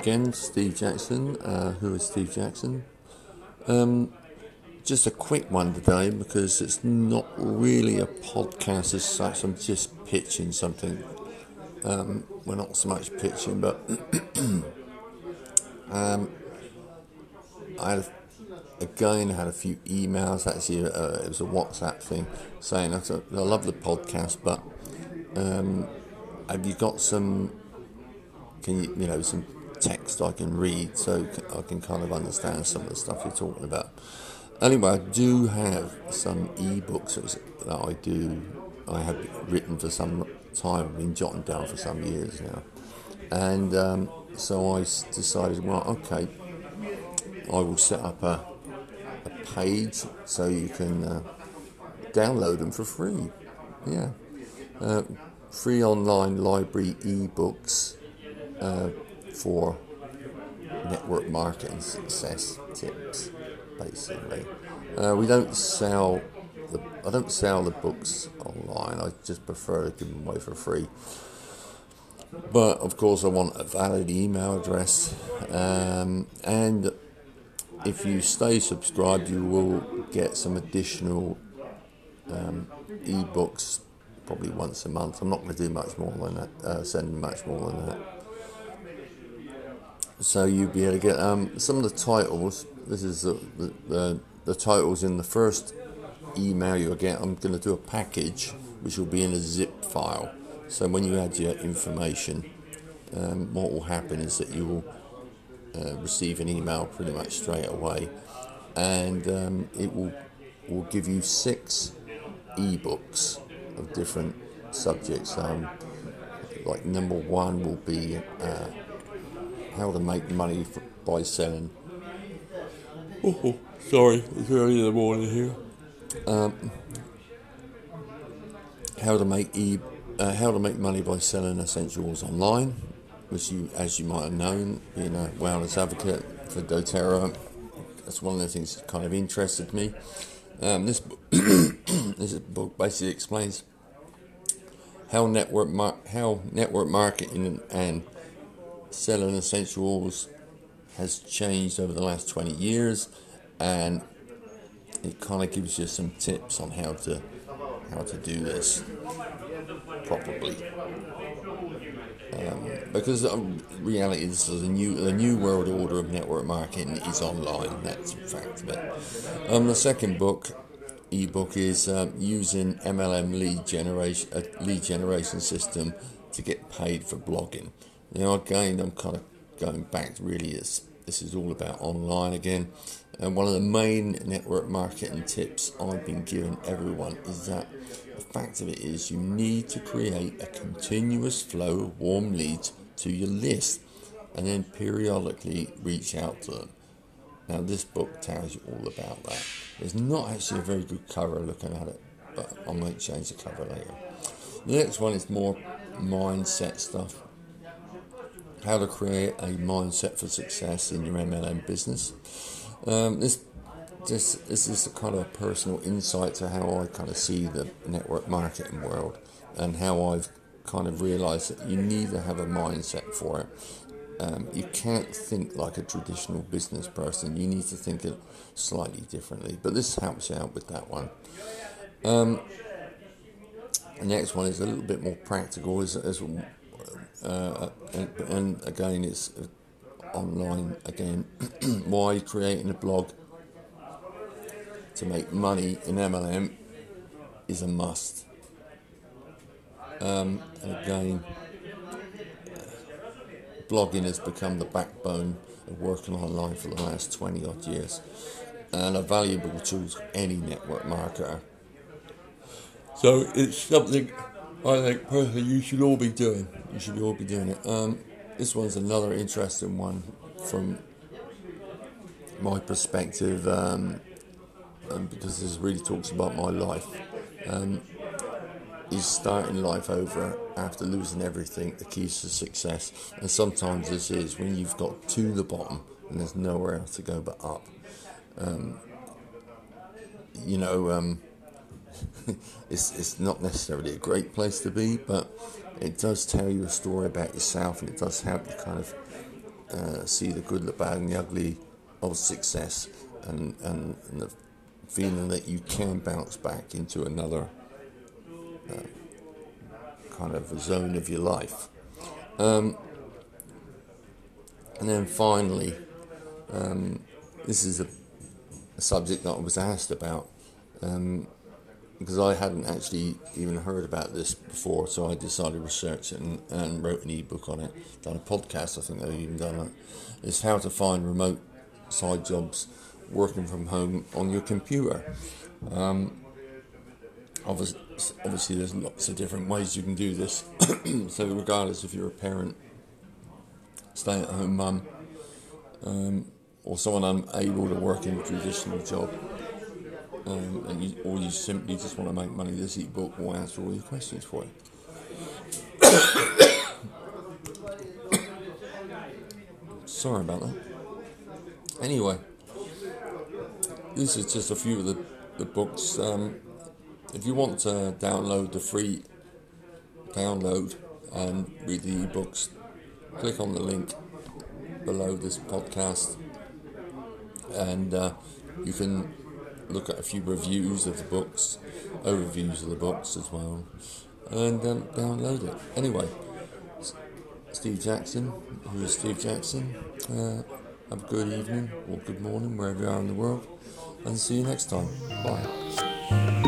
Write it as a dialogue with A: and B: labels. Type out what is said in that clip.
A: again, Steve Jackson. Uh, who is Steve Jackson? Um, just a quick one today because it's not really a podcast as such. I'm just pitching something. Um, we're not so much pitching, but um, I again had a few emails. Actually, uh, it was a WhatsApp thing saying, "I love the podcast, but um, have you got some can you, you know, some text I can read so I can kind of understand some of the stuff you're talking about. Anyway, I do have some ebooks that I do, I have written for some time, I've been jotting down for some years now. And um, so I decided, well, okay, I will set up a, a page so you can uh, download them for free. Yeah. Uh, free online library ebooks uh, for network marketing success tips, basically. Uh, we don't sell the I don't sell the books online. I just prefer to give them away for free. But of course, I want a valid email address, um, and if you stay subscribed, you will get some additional um, ebooks probably once a month. I'm not going to do much more than that, uh, send much more than that so you'll be able to get um, some of the titles. This is the, the, the, titles in the first email you'll get. I'm going to do a package which will be in a zip file. So when you add your information, um, what will happen is that you will uh, receive an email pretty much straight away, and um, it will will give you six ebooks of different subjects. Um, like number one will be uh, how to make money by selling. Oh, sorry, it's early in the morning here. Um, how to make e uh, how to make money by selling essentials online, which you, as you might have known, being a wellness advocate for DoTerra, that's one of the things that kind of interested me. Um, this book, this book basically explains how network mar- how network marketing and selling essentials has changed over the last 20 years and it kind of gives you some tips on how to how to do this properly. Um, because um, reality is the new the new world order of network marketing is online that's a fact of um, the second book ebook is um, using MLM lead generation a lead generation system to get paid for blogging now, again, I'm kind of going back really, it's, this is all about online again. And one of the main network marketing tips I've been giving everyone is that the fact of it is you need to create a continuous flow of warm leads to your list and then periodically reach out to them. Now, this book tells you all about that. There's not actually a very good cover looking at it, but I might change the cover later. The next one is more mindset stuff how to create a mindset for success in your MLM business. Um, this, this, this is a kind of personal insight to how I kind of see the network marketing world and how I've kind of realized that you need to have a mindset for it. Um, you can't think like a traditional business person. You need to think it slightly differently. But this helps you out with that one. Um, the next one is a little bit more practical. Is, uh, and, and, again, it's uh, online again. Why creating a blog to make money in MLM is a must. Um, again, blogging has become the backbone of working online for the last 20 odd years and a valuable tool to any network marketer. So it's something I think personally you should all be doing. You should all be doing it. Um, this one's another interesting one from my perspective, um, um, because this really talks about my life. Um, is starting life over after losing everything the keys to success, and sometimes this is when you've got to the bottom and there's nowhere else to go but up. Um, you know um, it's, it's not necessarily a great place to be, but it does tell you a story about yourself and it does help you kind of uh, see the good, the bad, and the ugly of success, and, and, and the feeling that you can bounce back into another uh, kind of zone of your life. Um, and then finally, um, this is a, a, subject that I was asked about um, because I hadn't actually even heard about this before, so I decided to research it and, and wrote an ebook on it, done a podcast, I think I've even done it. It's how to find remote side jobs working from home on your computer. Um, obviously, obviously, there's lots of different ways you can do this. so, regardless if you're a parent, stay at home mum, um, or someone unable to work in a traditional job, um, and you, or you simply just want to make money, this ebook will answer all your questions for you. Sorry about that. Anyway, this is just a few of the, the books. Um, if you want to download the free download and read the ebooks, click on the link below this podcast and uh, you can look at a few reviews of the books, overviews of the books as well, and um, download it. Anyway, Steve Jackson, who is Steve Jackson, uh, have a good evening or good morning wherever you are in the world, and see you next time. Bye.